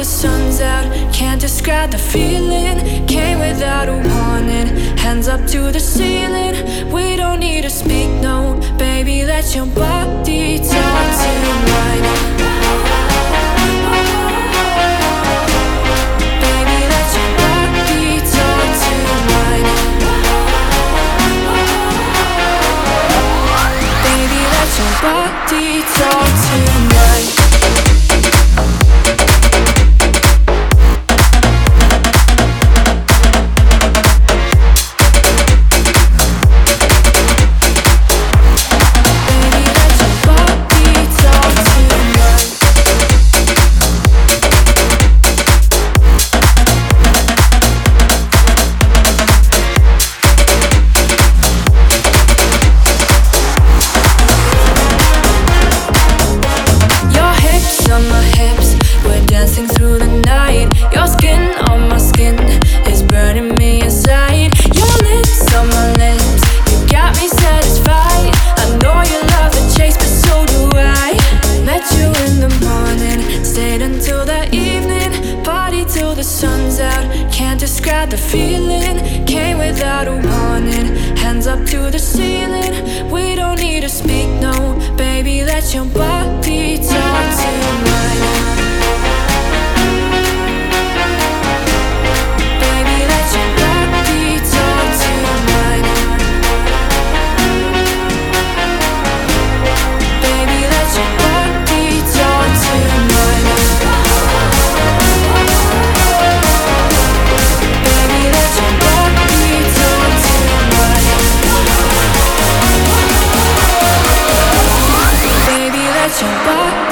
the sun's out. Can't describe the feeling. Came without a warning. Hands up to the ceiling. We don't need to speak, no. Baby, let your body talk to mine. Can't the feeling, came without a warning. Hands up to the ceiling, we don't need to speak, no, baby. Let your body Body talk